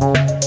Thank